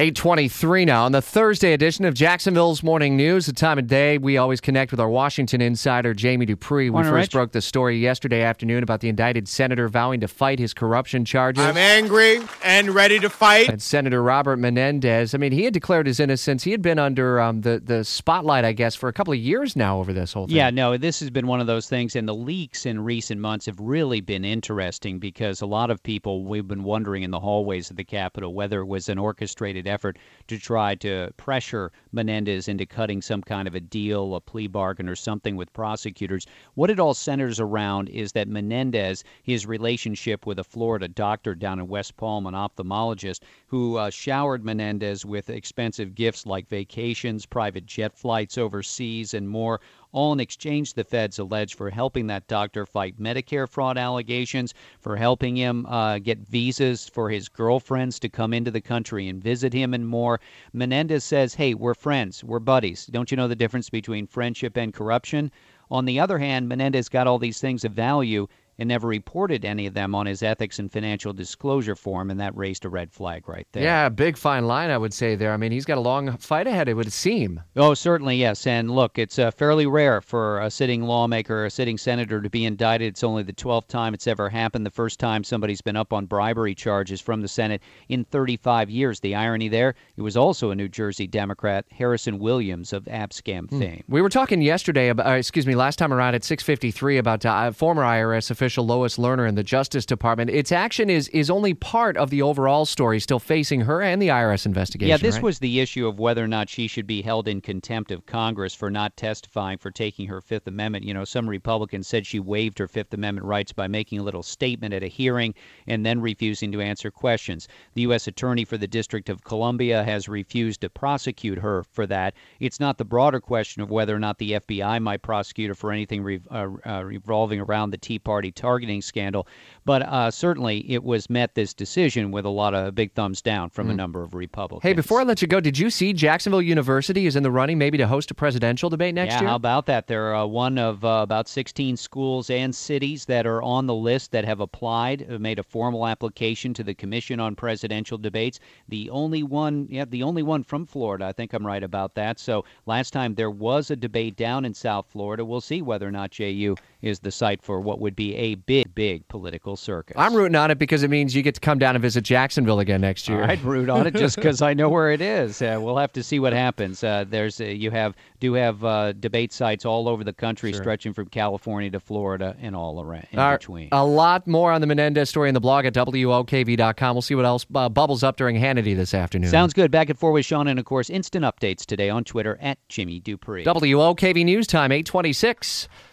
823 now on the Thursday edition of Jacksonville's Morning News. The time of day we always connect with our Washington insider, Jamie Dupree. Morning, we first Rich. broke the story yesterday afternoon about the indicted senator vowing to fight his corruption charges. I'm angry and ready to fight. and Senator Robert Menendez, I mean, he had declared his innocence. He had been under um, the, the spotlight, I guess, for a couple of years now over this whole thing. Yeah, no, this has been one of those things, and the leaks in recent months have really been interesting because a lot of people, we've been wondering in the hallways of the Capitol whether it was an orchestrated effort to try to pressure Menendez into cutting some kind of a deal, a plea bargain, or something with prosecutors. What it all centers around is that Menendez, his relationship with a Florida doctor down in West Palm, an ophthalmologist, who uh, showered Menendez with expensive gifts like vacations, private jet flights overseas, and more all in exchange, the feds allege, for helping that doctor fight Medicare fraud allegations, for helping him uh, get visas for his girlfriends to come into the country and visit him, and more. Menendez says, Hey, we're friends, we're buddies. Don't you know the difference between friendship and corruption? On the other hand, Menendez got all these things of value and never reported any of them on his ethics and financial disclosure form, and that raised a red flag right there. Yeah, big fine line, I would say there. I mean, he's got a long fight ahead, it would seem. Oh, certainly, yes. And look, it's uh, fairly rare for a sitting lawmaker or a sitting senator to be indicted. It's only the 12th time it's ever happened. The first time somebody's been up on bribery charges from the Senate in 35 years. The irony there, it was also a New Jersey Democrat, Harrison Williams of Abscam fame. We were talking yesterday, about, uh, excuse me, last time around at 6:53 about uh, former IRS official Lois Lerner in the Justice Department. Its action is is only part of the overall story, still facing her and the IRS investigation. Yeah, this right? was the issue of whether or not she should be held in contempt of Congress for not testifying, for taking her Fifth Amendment. You know, some Republicans said she waived her Fifth Amendment rights by making a little statement at a hearing and then refusing to answer questions. The U.S. Attorney for the District of Columbia has refused to prosecute her for that. It's not the broader question of whether or not the FBI might prosecute her for anything re- uh, uh, revolving around the Tea Party targeting scandal, but uh, certainly it was met this decision with a lot of big thumbs down from a number of Republicans. Hey, before I let you go, did you see Jacksonville University is in the running maybe to host a presidential debate next yeah, year? how about that? They're uh, one of uh, about 16 schools and cities that are on the list that have applied, uh, made a formal application to the Commission on Presidential Debates. The only one, yeah, the only one from Florida. I think I'm right about that. So last time there was a debate down in South Florida. We'll see whether or not JU is the site for what would be a big, big political circus. I'm rooting on it because it means you get to come down and visit Jacksonville again next year. I'd root on it just because I know where it is. Uh, we'll have to see what happens. Uh, there's uh, you have do have uh, debate sites all over the country, stretching from California to Florida and all around in All right, between. A lot more on the Menendez story in the blog at WOKV.com. We'll see what else uh, bubbles up during Hannity this afternoon. Sounds good. Back at four with Sean, and of course, instant updates today on Twitter at Jamie Dupree. WOKV News Time, 826.